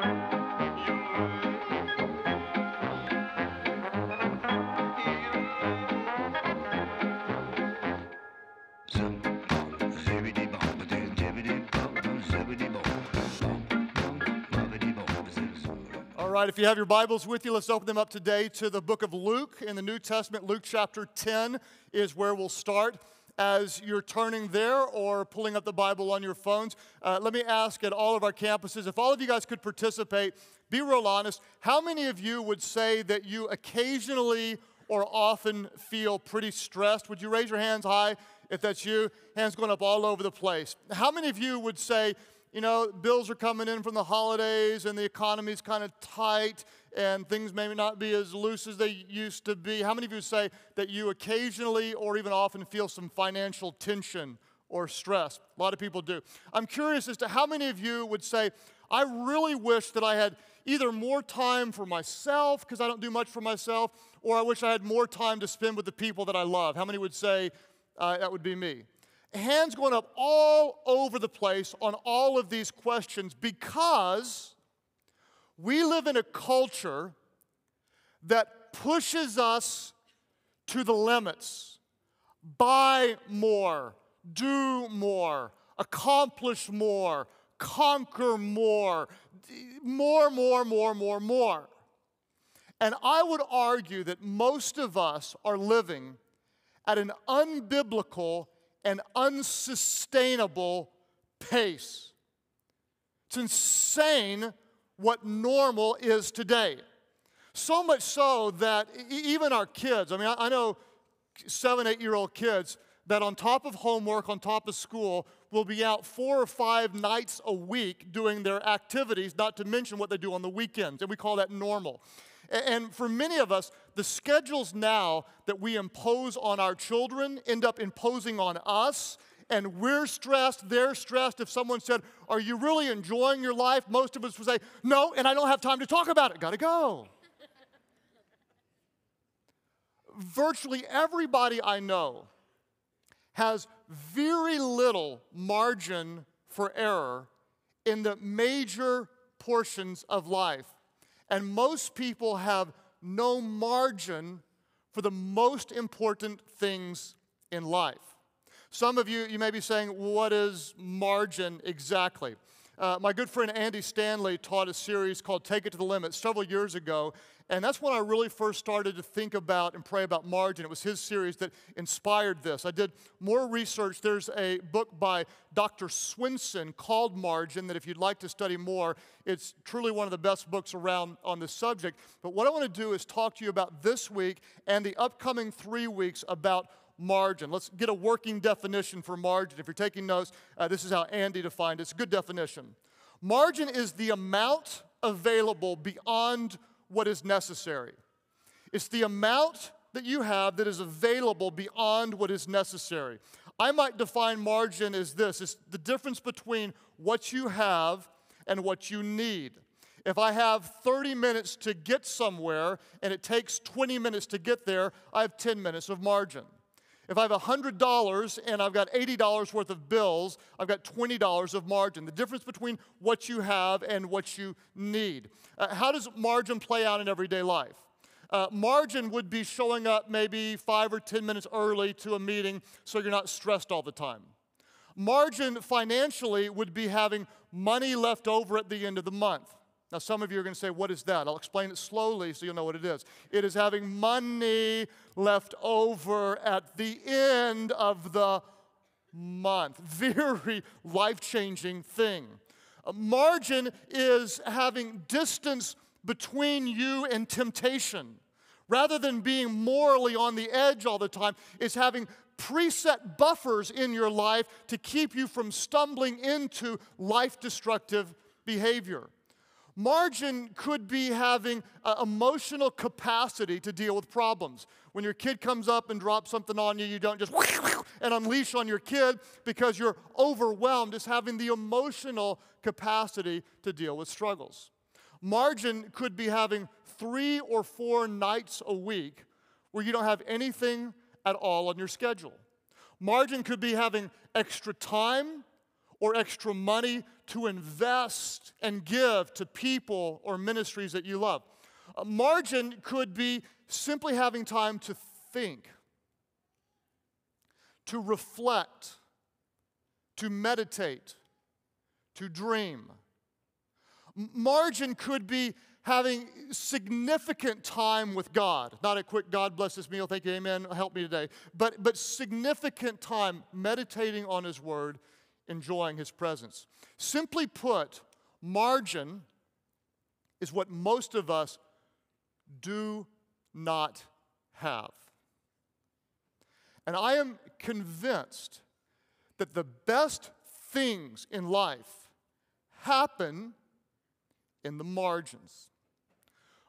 All right, if you have your Bibles with you, let's open them up today to the book of Luke in the New Testament. Luke chapter 10 is where we'll start. As you're turning there or pulling up the Bible on your phones, uh, let me ask at all of our campuses if all of you guys could participate, be real honest. How many of you would say that you occasionally or often feel pretty stressed? Would you raise your hands high if that's you? Hands going up all over the place. How many of you would say, you know, bills are coming in from the holidays and the economy's kind of tight and things may not be as loose as they used to be. How many of you say that you occasionally or even often feel some financial tension or stress? A lot of people do. I'm curious as to how many of you would say, I really wish that I had either more time for myself, because I don't do much for myself, or I wish I had more time to spend with the people that I love. How many would say uh, that would be me? Hands going up all over the place on all of these questions because we live in a culture that pushes us to the limits. Buy more, do more, accomplish more, conquer more, more, more, more, more, more. And I would argue that most of us are living at an unbiblical an unsustainable pace. It's insane what normal is today. So much so that even our kids, I mean, I know seven, eight year old kids that on top of homework, on top of school, will be out four or five nights a week doing their activities, not to mention what they do on the weekends. And we call that normal. And for many of us, the schedules now that we impose on our children end up imposing on us. And we're stressed, they're stressed. If someone said, Are you really enjoying your life? Most of us would say, No, and I don't have time to talk about it. Gotta go. Virtually everybody I know has very little margin for error in the major portions of life and most people have no margin for the most important things in life. Some of you, you may be saying, what is margin exactly? Uh, my good friend Andy Stanley taught a series called Take It to the Limit several years ago, and that's when I really first started to think about and pray about margin. It was his series that inspired this. I did more research. There's a book by Dr. Swenson called Margin that if you'd like to study more, it's truly one of the best books around on this subject. But what I want to do is talk to you about this week and the upcoming three weeks about margin. Let's get a working definition for margin. If you're taking notes, uh, this is how Andy defined it. It's a good definition. Margin is the amount available beyond what is necessary. It's the amount that you have that is available beyond what is necessary. I might define margin as this it's the difference between what you have and what you need. If I have 30 minutes to get somewhere and it takes 20 minutes to get there, I have 10 minutes of margin. If I have $100 and I've got $80 worth of bills, I've got $20 of margin. The difference between what you have and what you need. Uh, how does margin play out in everyday life? Uh, margin would be showing up maybe five or 10 minutes early to a meeting so you're not stressed all the time. Margin financially would be having money left over at the end of the month. Now, some of you are going to say, What is that? I'll explain it slowly so you'll know what it is. It is having money left over at the end of the month. Very life changing thing. A margin is having distance between you and temptation. Rather than being morally on the edge all the time, is having preset buffers in your life to keep you from stumbling into life destructive behavior. Margin could be having emotional capacity to deal with problems. When your kid comes up and drops something on you, you don't just and unleash on your kid because you're overwhelmed. It's having the emotional capacity to deal with struggles. Margin could be having three or four nights a week where you don't have anything at all on your schedule. Margin could be having extra time or extra money to invest and give to people or ministries that you love. A margin could be simply having time to think, to reflect, to meditate, to dream. Margin could be having significant time with God. Not a quick God bless this meal, thank you, amen, help me today. But, but significant time meditating on His Word, enjoying His presence. Simply put, margin is what most of us do not have. And I am convinced that the best things in life happen in the margins.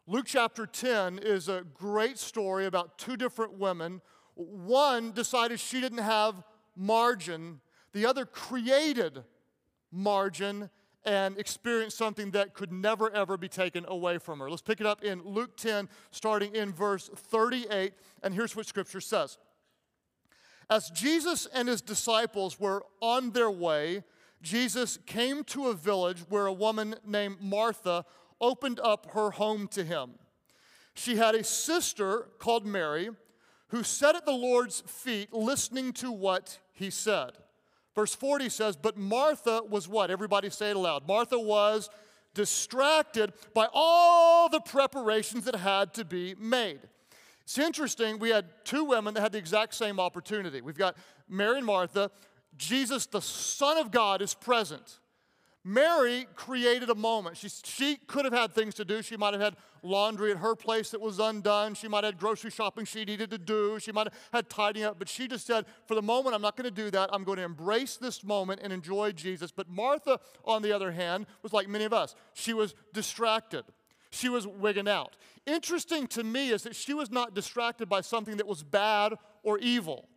Luke chapter 10 is a great story about two different women. One decided she didn't have margin, the other created margin and experienced something that could never ever be taken away from her. Let's pick it up in Luke 10, starting in verse 38, and here's what scripture says. As Jesus and his disciples were on their way, Jesus came to a village where a woman named Martha opened up her home to him. She had a sister called Mary who sat at the Lord's feet listening to what he said. Verse 40 says, But Martha was what? Everybody say it aloud. Martha was distracted by all the preparations that had to be made. It's interesting, we had two women that had the exact same opportunity. We've got Mary and Martha. Jesus, the Son of God, is present. Mary created a moment. She, she could have had things to do. She might have had laundry at her place that was undone. She might have had grocery shopping she needed to do. She might have had tidying up. But she just said, For the moment, I'm not going to do that. I'm going to embrace this moment and enjoy Jesus. But Martha, on the other hand, was like many of us. She was distracted, she was wigging out. Interesting to me is that she was not distracted by something that was bad or evil.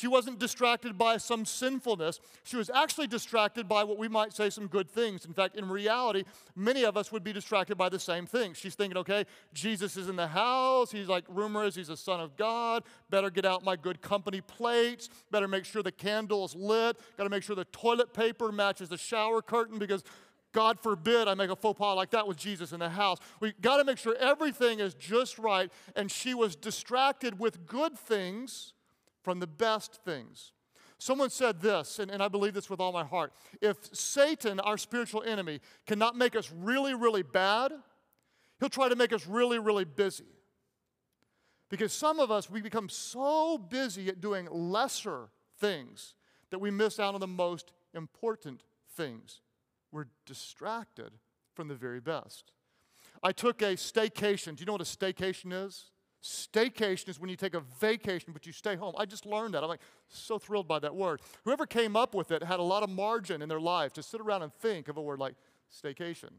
She wasn't distracted by some sinfulness. She was actually distracted by what we might say some good things. In fact, in reality, many of us would be distracted by the same thing. She's thinking, okay, Jesus is in the house. He's like, rumor is he's a son of God. Better get out my good company plates. Better make sure the candle is lit. Got to make sure the toilet paper matches the shower curtain because God forbid I make a faux pas like that with Jesus in the house. We got to make sure everything is just right. And she was distracted with good things from the best things. Someone said this, and, and I believe this with all my heart. If Satan, our spiritual enemy, cannot make us really, really bad, he'll try to make us really, really busy. Because some of us, we become so busy at doing lesser things that we miss out on the most important things. We're distracted from the very best. I took a staycation. Do you know what a staycation is? Staycation is when you take a vacation, but you stay home. I just learned that. I'm like so thrilled by that word. Whoever came up with it had a lot of margin in their life to sit around and think of a word like staycation.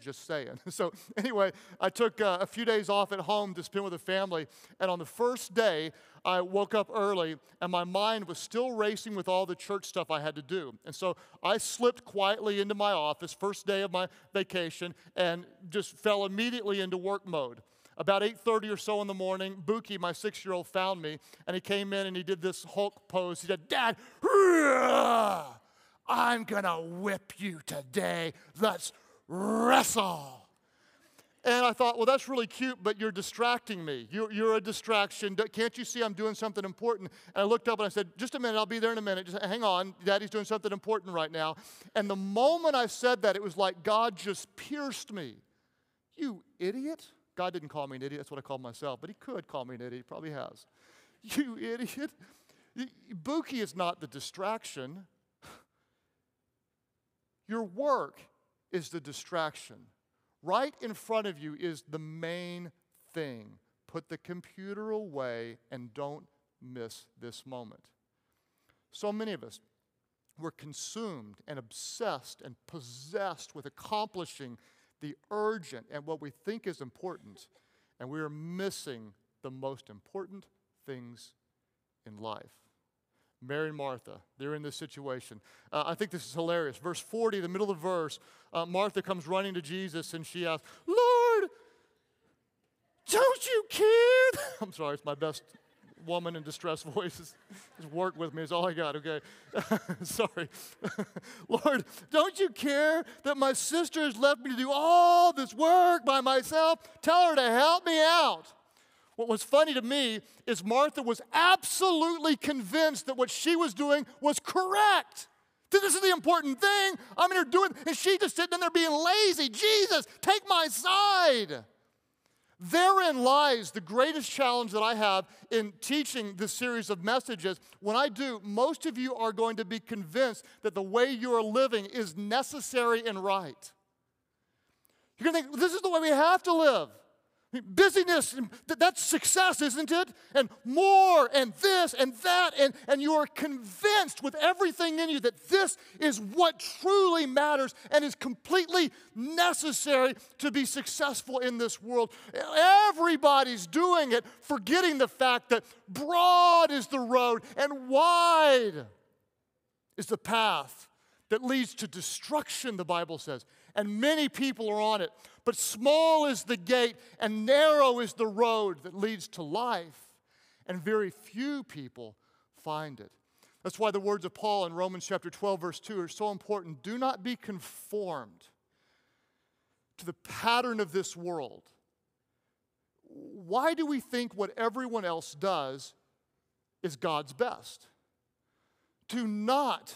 Just saying. So, anyway, I took uh, a few days off at home to spend with the family. And on the first day, I woke up early and my mind was still racing with all the church stuff I had to do. And so I slipped quietly into my office, first day of my vacation, and just fell immediately into work mode about 8.30 or so in the morning, Buki, my six-year-old, found me, and he came in and he did this Hulk pose. He said, Dad, I'm to whip you today. Let's wrestle. And I thought, well, that's really cute, but you're distracting me. You're, you're, a distraction. Can't you see I'm doing something important? And I looked up and I said, just a minute, I'll be there in a minute. Just hang on, Daddy's doing something important right now. And the moment I said that, it was like God just pierced me. You idiot. God didn't call me an idiot. That's what I called myself. But He could call me an idiot. He probably has. You idiot. Buki is not the distraction. Your work is the distraction. Right in front of you is the main thing. Put the computer away and don't miss this moment. So many of us, we're consumed and obsessed and possessed with accomplishing the urgent and what we think is important, and we are missing the most important things in life. Mary and Martha, they're in this situation. Uh, I think this is hilarious. Verse 40, the middle of the verse, uh, Martha comes running to Jesus and she asks, Lord, don't you care? I'm sorry, it's my best woman in distressed voices. Just work with me, is all I got, okay? Sorry. Lord, don't you care that my sister has left me to do all this work by myself? Tell her to help me out. What was funny to me is Martha was absolutely convinced that what she was doing was correct. This is the important thing. I'm in here doing, and she just sitting in there being lazy. Jesus, take my side. Therein lies the greatest challenge that I have in teaching this series of messages. When I do, most of you are going to be convinced that the way you are living is necessary and right. You're going to think, this is the way we have to live. Busyness, that's success, isn't it? And more, and this, and that, and, and you are convinced with everything in you that this is what truly matters and is completely necessary to be successful in this world. Everybody's doing it, forgetting the fact that broad is the road and wide is the path that leads to destruction, the Bible says and many people are on it. But small is the gate, and narrow is the road that leads to life, and very few people find it. That's why the words of Paul in Romans chapter 12, verse 2 are so important. Do not be conformed to the pattern of this world. Why do we think what everyone else does is God's best? Do not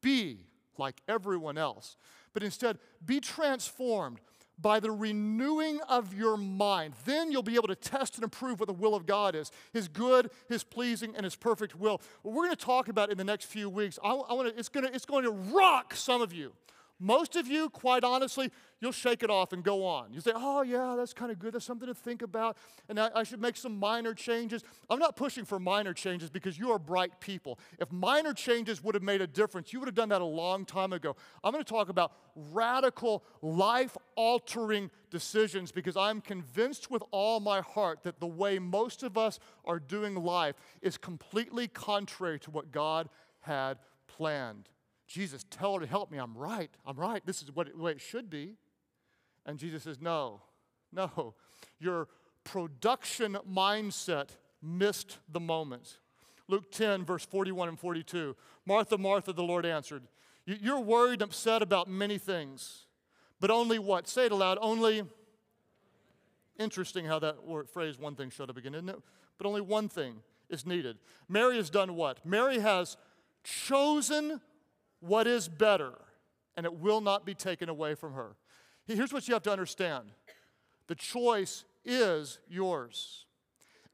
be like everyone else but instead be transformed by the renewing of your mind. Then you'll be able to test and approve what the will of God is His good, His pleasing, and His perfect will. What we're going to talk about in the next few weeks, I, I want to, it's, to, it's going to rock some of you. Most of you, quite honestly, you'll shake it off and go on. You say, oh, yeah, that's kind of good. That's something to think about. And I, I, should make some minor changes. I'm not pushing for minor changes because you are bright people. If minor changes would have made a difference, you would have done that a long time ago. I'm going to talk about radical, life altering decisions because I'm convinced with all my heart that the way most of us are doing life is completely contrary to what God had planned. Jesus, tell her to help me. I'm right. I'm right. This is what it, way it should be. And Jesus says, No, no. Your production mindset missed the moment. Luke 10, verse 41 and 42. Martha, Martha, the Lord answered, You're worried and upset about many things, but only what? Say it aloud. Only. Interesting how that word, phrase, one thing, showed up again, isn't it? But only one thing is needed. Mary has done what? Mary has chosen what is better, and it will not be taken away from her. Here's what you have to understand the choice is yours.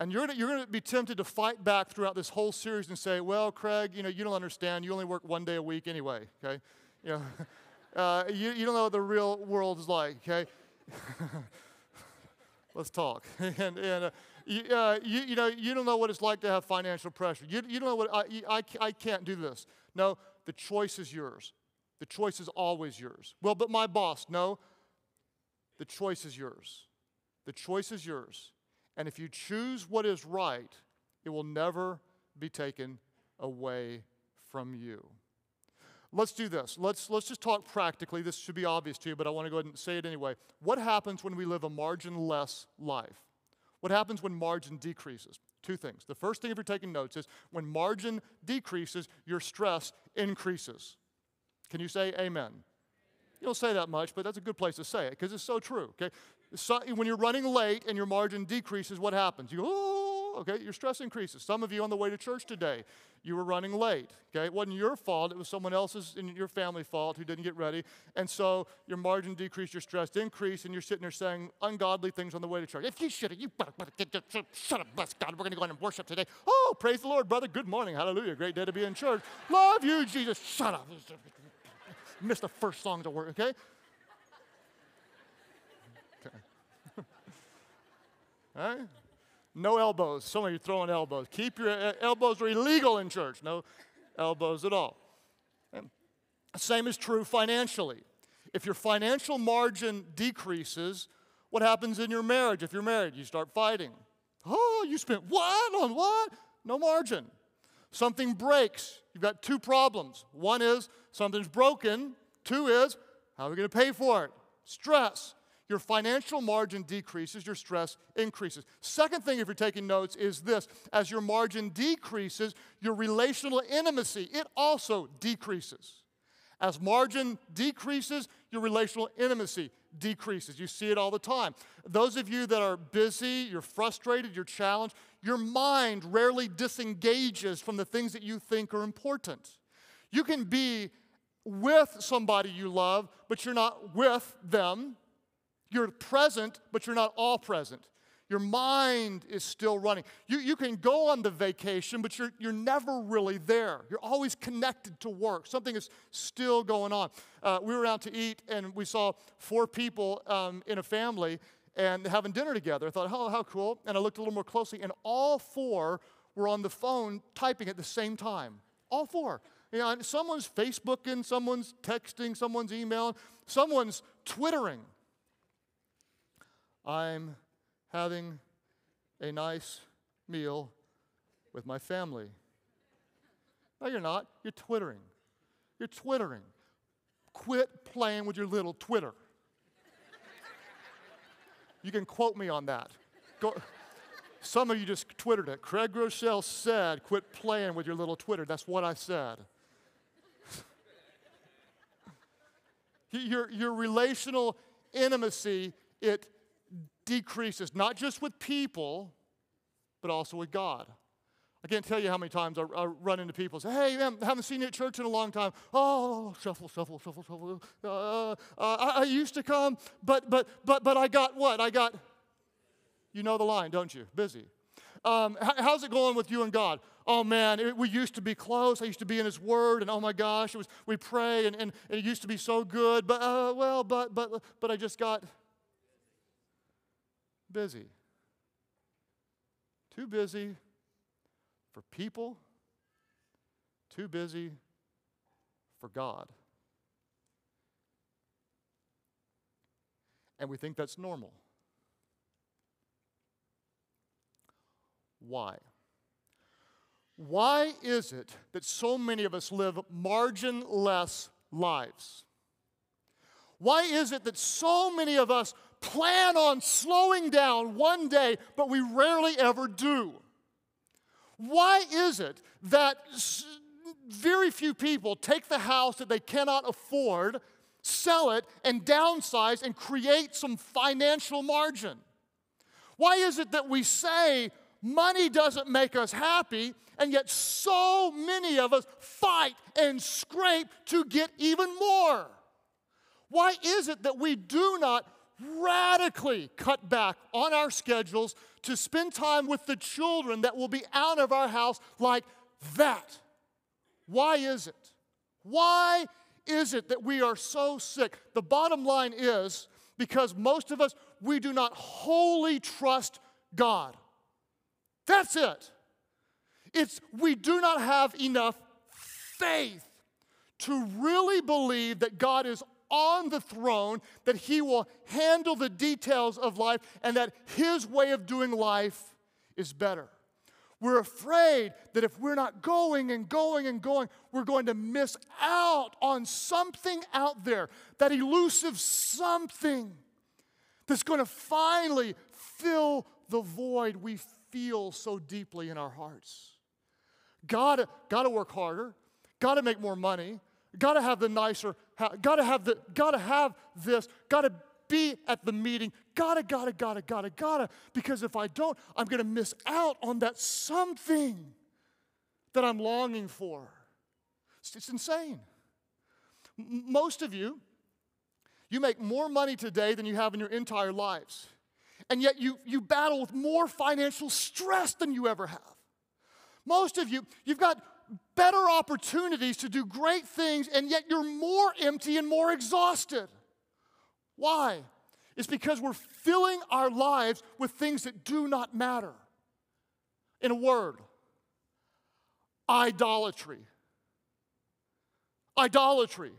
And you're you're gonna be tempted to fight back throughout this whole series and say, well, Craig, you know, you don't understand. You only work one day a week anyway, okay? You, know, uh, you, you don't know what the real world is like, okay? Let's talk. and, and uh, you, uh, you, you, know, you don't know what it's like to have financial pressure. You, you don't know what, I, I, I can't do this. No, the choice is yours. The choice is always yours. Well, but my boss, no, the choice is yours. The choice is yours. And if you choose what is right, it will never be taken away from you. Let's do this. Let's, let's just talk practically. This should be obvious to you, but I want to go ahead and say it anyway. What happens when we live a margin-less life? What happens when margin decreases? Two things. The first thing, if you're taking notes, is when margin decreases, your stress increases. Can you say amen? You don't say that much, but that's a good place to say it because it's so true. Okay, so, when you're running late and your margin decreases, what happens? You go, oh, okay, your stress increases. Some of you on the way to church today, you were running late. Okay, it wasn't your fault; it was someone else's in your family fault who didn't get ready, and so your margin decreased, your stress increased, and you're sitting there saying ungodly things on the way to church. If you should have, you better, better shut up, bless God. We're going to go in and worship today. Oh, praise the Lord, brother. Good morning, hallelujah. Great day to be in church. Love you, Jesus. Shut up missed the first song to work, okay? okay. All right? No elbows. Some of you throwing elbows. Keep your uh, elbows are illegal in church. No elbows at all. Same is true financially. If your financial margin decreases, what happens in your marriage? If you're married, you start fighting. Oh, you spent what on what? No margin. Something breaks. You've got two problems. One is something's broken. Two is, how are we going to pay for it? Stress. Your financial margin decreases, your stress increases. Second thing, if you're taking notes, is this as your margin decreases, your relational intimacy, it also decreases. As margin decreases, your relational intimacy decreases. You see it all the time. Those of you that are busy, you're frustrated, you're challenged, your mind rarely disengages from the things that you think are important. You can be with somebody you love, but you're not with them. You're present, but you're not all present. Your mind is still running. You, you can go on the vacation, but you're, you're never really there. You're always connected to work. Something is still going on. Uh, we were out to eat, and we saw four people um, in a family and having dinner together. I thought, oh, how cool. And I looked a little more closely, and all four were on the phone typing at the same time. All four. You know, someone's Facebooking, someone's texting, someone's emailing, someone's Twittering. I'm having a nice meal with my family. No, you're not. You're twittering. You're twittering. Quit playing with your little Twitter. you can quote me on that. Go. Some of you just twittered it. Craig Groeschel said, quit playing with your little Twitter. That's what I said. your, your relational intimacy, it decreases, not just with people, but also with God. I can't tell you how many times I, I run into people and say, hey, man, haven't seen you at church in a long time. Oh, shuffle, shuffle, shuffle, shuffle. Uh, uh, I, I used to come, but, but, but, but I got what? I got, you know the line, don't you? Busy. Um, how's it going with you and God? Oh man, it, we used to be close. I used to be in His Word, and oh my gosh, it was we pray, and, and, and it used to be so good. But uh, well, but but but I just got busy. Too busy for people, too busy for God. And we think that's normal. Why? Why is it that so many of us live marginless lives? Why is it that so many of us plan on slowing down one day, but we rarely ever do? Why is it that very few people take the house that they cannot afford, sell it, and downsize and create some financial margin? Why is it that we say money doesn't make us happy, and yet so many of us fight and scrape to get even more? Why is it that we do not radically cut back on our schedules to spend time with the children that will be out of our house like that? Why is it? Why is it that we are so sick? The bottom line is because most of us, we do not wholly trust God. That's it. It's we do not have enough faith to really believe that God is on the throne, that He will handle the details of life, and that His way of doing life is better. We're afraid that if we're not going and going and going, we're going to miss out on something out there, that elusive something that's going to finally fill the void we feel so deeply in our hearts. Gotta, gotta work harder, gotta make more money, gotta have the nicer, gotta have the, gotta have this, gotta be at the meeting, gotta, gotta, gotta, gotta, gotta, because if I don't, I'm gonna miss out on that something that I'm longing for. It's, it's insane. Most of you, you make more money today than you have in your entire lives and yet you, you battle with more financial stress than you ever have. Most of you, you've got better opportunities to do great things, and yet you're more empty and more exhausted. Why? It's because we're filling our lives with things that do not matter. In a word, idolatry. Idolatry.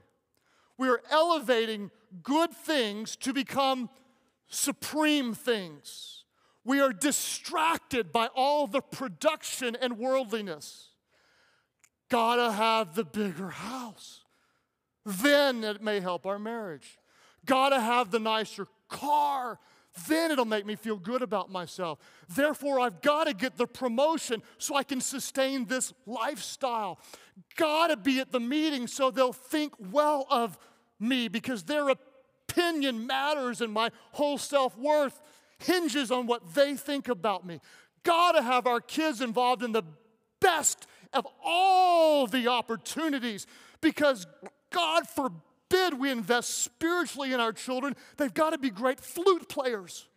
We are elevating good things to become supreme things. We are distracted by all the production and worldliness. Gotta have the bigger house. Then it may help our marriage. Gotta have the nicer car. Then it'll make me feel good about myself. Therefore, I've got to get the promotion so I can sustain this lifestyle. Got to be at the meeting so they'll think well of me because their opinion matters and my whole self worth hinges on what they think about me. Got to have our kids involved in the best of all the opportunities because God forbid we invest spiritually in our children. They've got to be great flute players.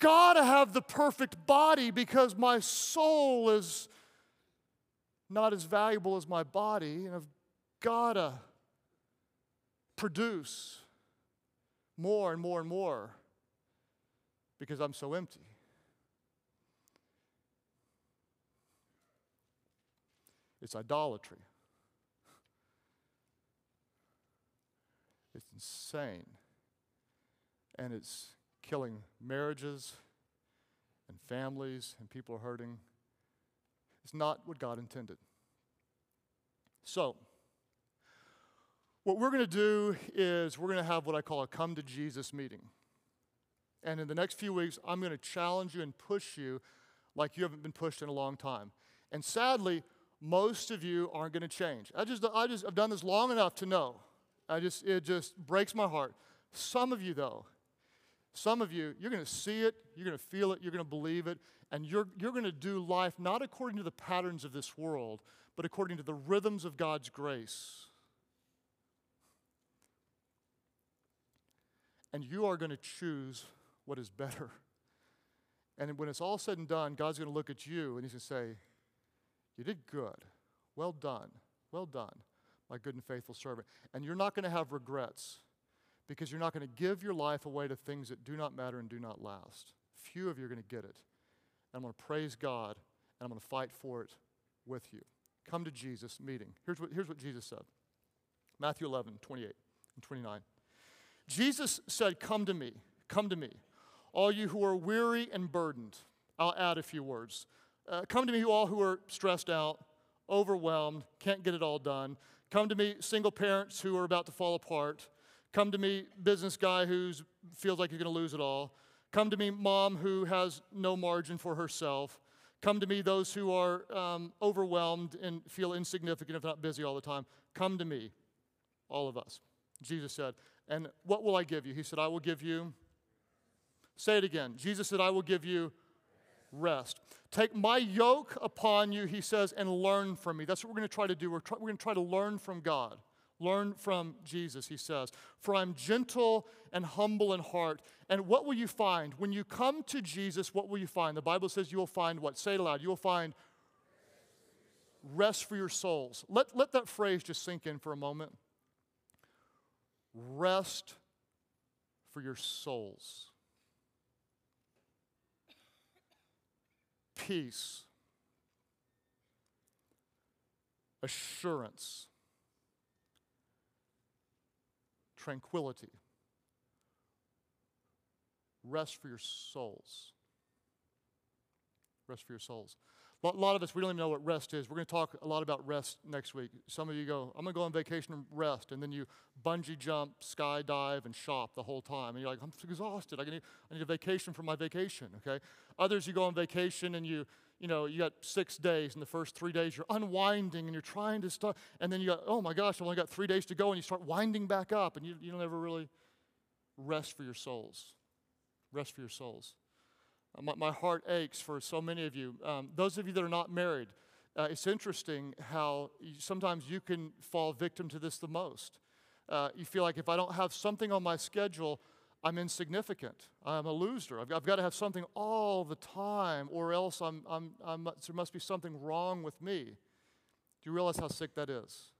Gotta have the perfect body because my soul is not as valuable as my body, and I've gotta produce more and more and more because I'm so empty. It's idolatry. It's insane. And it's killing marriages and families, and people are hurting. It's not what God intended. So, what we're going to do is we're going to have what I call a come to Jesus meeting. And in the next few weeks, I'm going to challenge you and push you like you haven't been pushed in a long time. And sadly, most of you aren't going to change. I just, I just, I've done this long enough to know. I just, it just breaks my heart. Some of you, though, some of you, you're going to see it, you're going to feel it, you're going to believe it, and you're, you're going to do life not according to the patterns of this world, but according to the rhythms of God's grace. And you are going to choose what is better. And when it's all said and done, God's going to look at you and He's going to say, You did good. Well done. Well done, my good and faithful servant. And you're not going to have regrets because you're not going to give your life away to things that do not matter and do not last. Few of you are going to get it. And I'm going to praise God and I'm going to fight for it with you. Come to Jesus meeting. Here's what, here's what Jesus said Matthew 11, 28 and 29. Jesus said, Come to me, come to me, all you who are weary and burdened. I'll add a few words. Uh, come to me, you all who are stressed out, overwhelmed, can't get it all done. Come to me, single parents who are about to fall apart. Come to me, business guy who feels like you're going to lose it all. Come to me, mom who has no margin for herself. Come to me, those who are um, overwhelmed and feel insignificant if not busy all the time. Come to me, all of us. Jesus said, And what will I give you? He said, I will give you. Say it again. Jesus said, I will give you rest. Take my yoke upon you, he says, and learn from me. That's what we're going to try to do. We're, try, we're going to try to learn from God. Learn from Jesus, he says. For I'm gentle and humble in heart. And what will you find? When you come to Jesus, what will you find? The Bible says you will find what? Say it aloud. You will find rest for your souls. Let, let that phrase just sink in for a moment. Rest for your souls. Peace. Assurance tranquility, rest for your souls. Rest for your souls. A lot of us, we don't even know what rest is. We're going to talk a lot about rest next week. Some of you go, I'm going to go on vacation and rest. And then you bungee jump, skydive, and shop the whole time. And you're like, I'm exhausted. I need, I need a vacation from my vacation, okay? Others, you go on vacation and you, you know, you got six days, and the first three days you're unwinding and you're trying to start, and then you got, oh my gosh, I've only got three days to go, and you start winding back up, and you, you don't ever really rest for your souls. Rest for your souls. Uh, my, my, heart aches for so many of you. Um, those of you that are not married, uh, it's interesting how you, sometimes you can fall victim to this the most. Uh, you feel like if I don't have something on my schedule, I'm insignificant. I'm a loser. I've, I've, got to have something all the time, or else I'm, I'm, I'm, there must be something wrong with me. Do you realize how sick that is?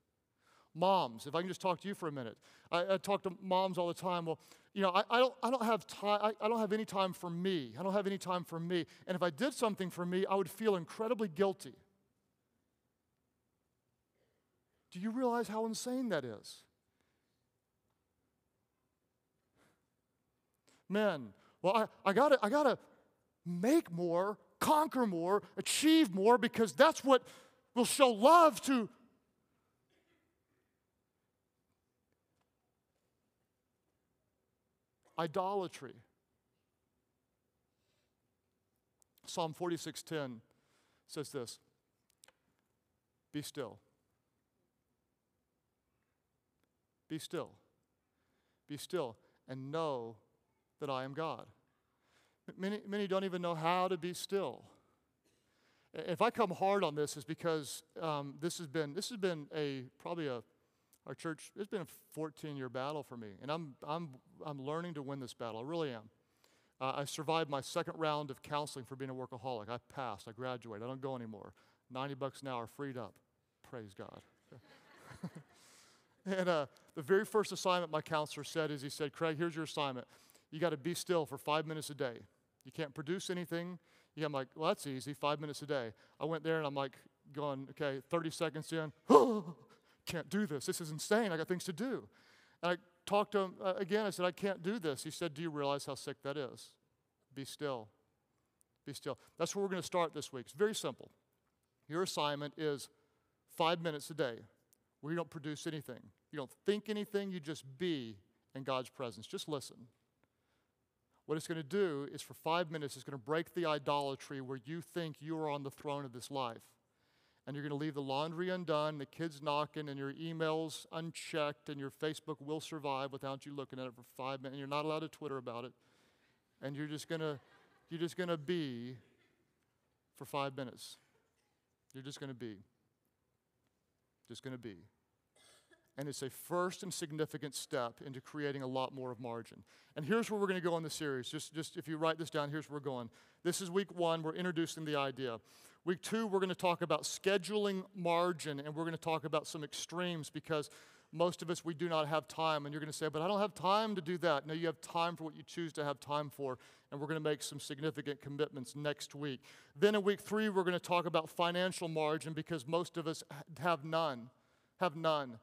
Moms, if I can just talk to you for a minute. I, I talk to moms all the time. Well, you know, I, I, don't, I don't have time. I, I don't have any time for me. I don't have any time for me. And if I did something for me, I would feel incredibly guilty. Do you realize how insane that is? men. Well, I, I gotta, I gotta make more, conquer more, achieve more, because that's what will show love to. Idolatry. Psalm 46:10 says this: Be still. Be still. Be still and know that I am God. Many, many don't even know how to be still. If I come hard on this, is because um, this has been this has been a probably a our church. It's been a 14 year battle for me, and I'm I'm I'm learning to win this battle. I really am. Uh, I survived my second round of counseling for being a workaholic. I passed. I graduated. I don't go anymore. 90 bucks an hour, freed up. Praise God. and uh, the very first assignment my counselor said is he said, Craig, here's your assignment. You got to be still for five minutes a day. You can't produce anything. Yeah, I'm like, well, that's easy, five minutes a day. I went there and I'm like, going, okay, 30 seconds in, oh, can't do this. This is insane. I got things to do. And I talked to him uh, again. I said, I can't do this. He said, Do you realize how sick that is? Be still. Be still. That's where we're going to start this week. It's very simple. Your assignment is five minutes a day where you don't produce anything. You don't think anything, you just be in God's presence. Just listen. What it's going to do is for five minutes, it's going to break the idolatry where you think you are on the throne of this life. And you're going to leave the laundry undone, the kids knocking, and your emails unchecked, and your Facebook will survive without you looking at it for five minutes. And you're not allowed to Twitter about it. And you're just going to, you're just going to be for five minutes. You're just going to be. Just going to be and it's a first and significant step into creating a lot more of margin. And here's where we're going to go in the series. Just, just if you write this down, here's where we're going. This is week one. We're introducing the idea. Week two, we're going to talk about scheduling margin, and we're going to talk about some extremes because most of us, we do not have time. And you're going to say, but I don't have time to do that. No, you have time for what you choose to have time for. And we're going to make some significant commitments next week. Then in week three, we're going to talk about financial margin because most of us have none. Have none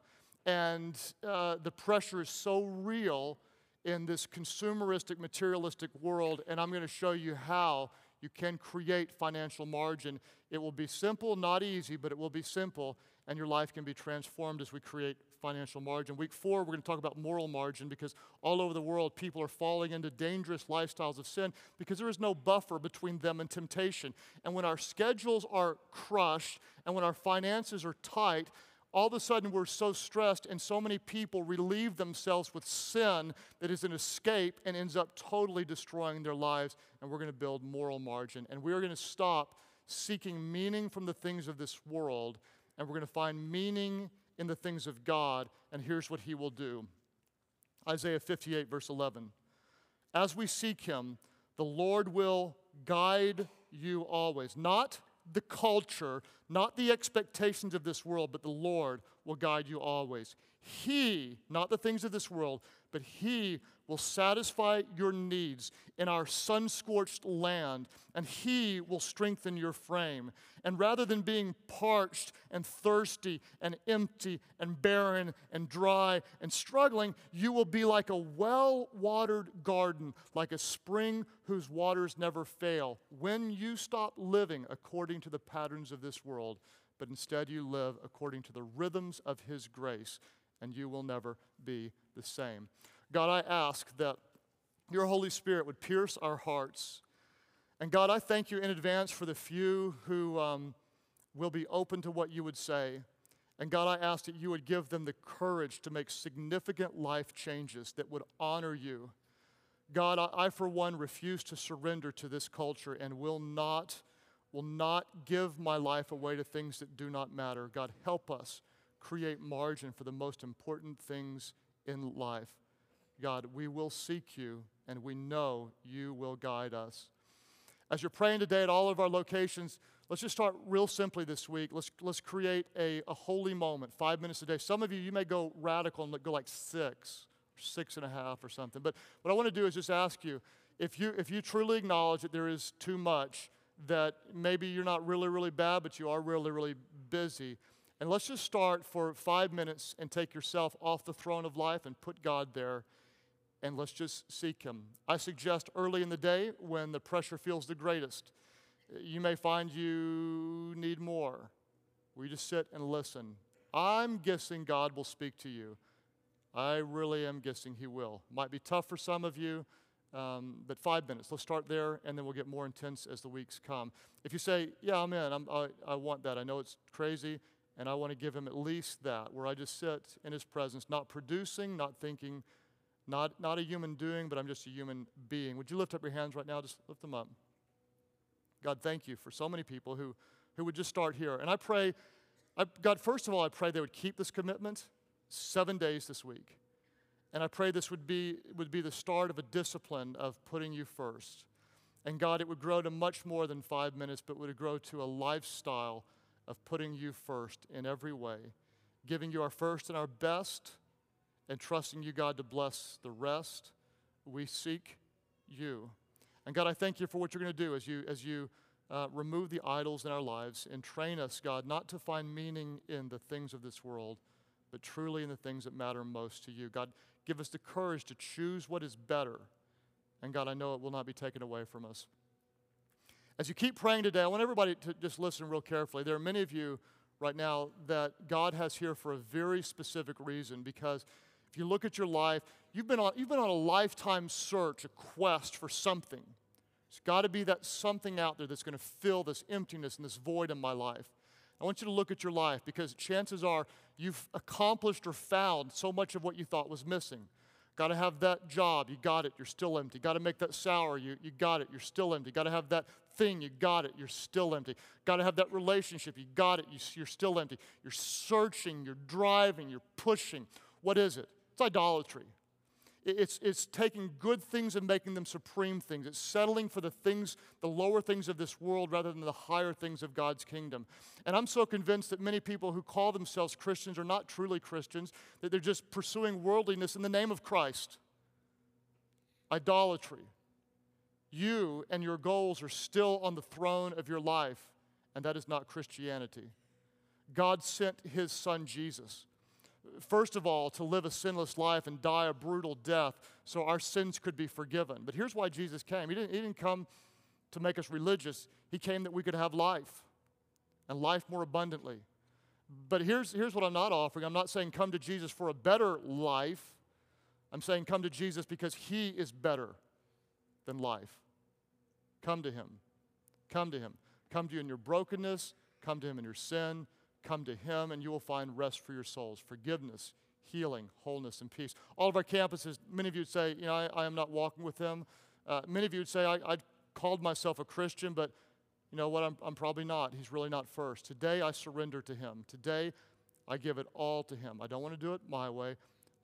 and uh, the pressure is so real in this consumeristic, materialistic world, and I'm going to show you how you can create financial margin. It will be simple, not easy, but it will be simple, and your life can be transformed as we create financial margin. Week four, we're going to talk about moral margin because all over the world, people are falling into dangerous lifestyles of sin because there is no buffer between them and temptation. And when our schedules are crushed and when our finances are tight, all of a sudden we're so stressed, and so many people relieve themselves with sin that is an escape and ends up totally destroying their lives. And we're going to build moral margin. And we're going to stop seeking meaning from the things of this world, and we're going to find meaning in the things of God. And here's what He will do Isaiah 58, verse 11. As we seek Him, the Lord will guide you always. Not the culture, not the expectations of this world, but the Lord will guide you always. He, not the things of this world, but He will satisfy your needs in our sun scorched land, and He will strengthen your frame. And rather than being parched and thirsty and empty and barren and dry and struggling, you will be like a well watered garden, like a spring whose waters never fail. When you stop living according to the patterns of this world, but instead you live according to the rhythms of His grace, and you will never be the same. God, I ask that your Holy Spirit would pierce our hearts. And God, I thank you in advance for the few who um, will be open to what you would say. And God, I ask that you would give them the courage to make significant life changes that would honor you. God, I, I, for one refuse to surrender to this culture and will not, will not give my life away to things that do not matter. God, help us create margin for the most important things in life. God, we will seek you and we know you will guide us. As you're praying today at all of our locations, let's just start real simply this week. Let's, let's create a, a holy moment, five minutes a day. Some of you, you may go radical and go like six, six and a half or something. But what I want to do is just ask you if you, if you truly acknowledge that there is too much, that maybe you're not really, really bad, but you are really, really busy. And let's just start for five minutes and take yourself off the throne of life and put God there and let's just seek Him. I suggest early in the day when the pressure feels the greatest, you may find you need more. We just sit and listen. I'm guessing God will speak to you. I really am guessing He will. Might be tough for some of you, um, but five minutes. Let's start there, and then we'll get more intense as the weeks come. If you say, Yeah, I'm in, I'm, I, I want that, I know it's crazy, and I want to give Him at least that, where I just sit in His presence, not producing, not thinking, not, not a human doing, but I'm just a human being. Would you lift up your hands right now? Just lift them up. God, thank you for so many people who, who would just start here. And I pray, I, God, first of all, I pray they would keep this commitment seven days this week. And I pray this would be, would be the start of a discipline of putting you first. And God, it would grow to much more than five minutes, but would grow to a lifestyle of putting you first in every way, giving you our first and our best, and trusting you, God, to bless the rest. We seek you. And God, I thank you for what you're going to do as you, as you uh, remove the idols in our lives and train us, God, not to find meaning in the things of this world, but truly in the things that matter most to you. God, give us the courage to choose what is better. And God, I know it will not be taken away from us. As you keep praying today, I want everybody to just listen real carefully. There are many of you right now that God has here for a very specific reason because if you look at your life, you've been on, you've been on a lifetime search, a quest for something. There's got to be that something out there that's going to fill this emptiness and this void in my life. I want you to look at your life because chances are you've accomplished or found so much of what you thought was missing. Got to have that job, you got it, you're still empty. Got to make that salary, you, you got it, you're still empty. Got to have that thing, you got it, you're still empty. Got to have that relationship, you got it, you, you're still empty. You're searching, you're driving, you're pushing. What is it? It's idolatry. It's, it's taking good things and making them supreme things. It's settling for the things, the lower things of this world rather than the higher things of God's kingdom. And I'm so convinced that many people who call themselves Christians are not truly Christians, that they're just pursuing worldliness in the name of Christ. Idolatry. You and your goals are still on the throne of your life, and that is not Christianity. God sent his son Jesus first of all, to live a sinless life and die a brutal death so our sins could be forgiven. But here's why Jesus came He didn't, he didn't come to make us religious, He came that we could have life and life more abundantly. But here's, here's what I'm not offering I'm not saying come to Jesus for a better life. I'm saying come to Jesus because He is better than life. Come to Him. Come to Him. Come to you in your brokenness. Come to Him in your sin. Come to Him and you will find rest for your souls, forgiveness, healing, wholeness, and peace. All of our campuses, many of you would say, you know, I, I am not walking with Him. Uh, many of you would say, I, I called myself a Christian, but you know what? I'm, I'm probably not. He's really not first. Today, I surrender to Him. Today, I give it all to Him. I don't want to do it my way.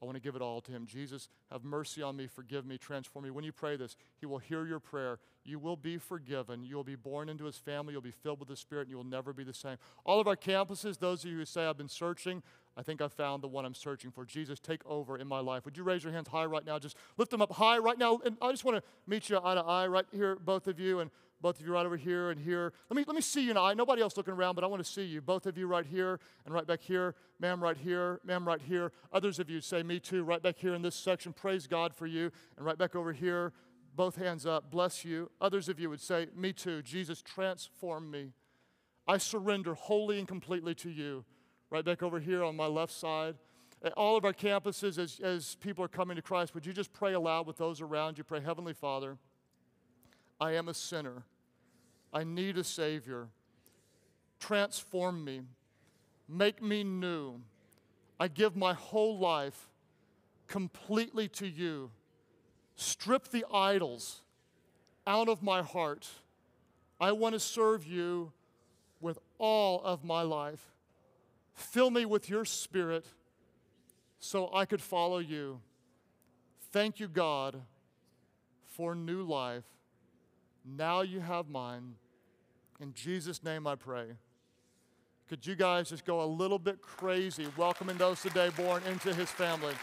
I want to give it all to Him. Jesus, have mercy on me, forgive me, transform me. When you pray this, He will hear your prayer. You will be forgiven. You will be born into His family. You'll be filled with the Spirit, and you will never be the same. All of our campuses, those of you who say, I've been searching, I think I found the one I'm searching for. Jesus, take over in my life. Would you raise your hands high right now? Just lift them up high right now. And I just want to meet you eye to eye right here, both of you. And both of you right over here and here. Let me, let me see you now. Nobody else looking around, but I want to see you. Both of you right here and right back here. Ma'am right here. Ma'am right here. Others of you say, Me too, right back here in this section. Praise God for you. And right back over here. Both hands up. Bless you. Others of you would say, Me too. Jesus, transform me. I surrender wholly and completely to you. Right back over here on my left side. At all of our campuses, as, as people are coming to Christ, would you just pray aloud with those around you? Pray, Heavenly Father. I am a sinner. I need a Savior. Transform me. Make me new. I give my whole life completely to you. Strip the idols out of my heart. I want to serve you with all of my life. Fill me with your spirit so I could follow you. Thank you, God, for new life. Now you have mine. In Jesus' name I pray. Could you guys just go a little bit crazy welcoming those today born into his family?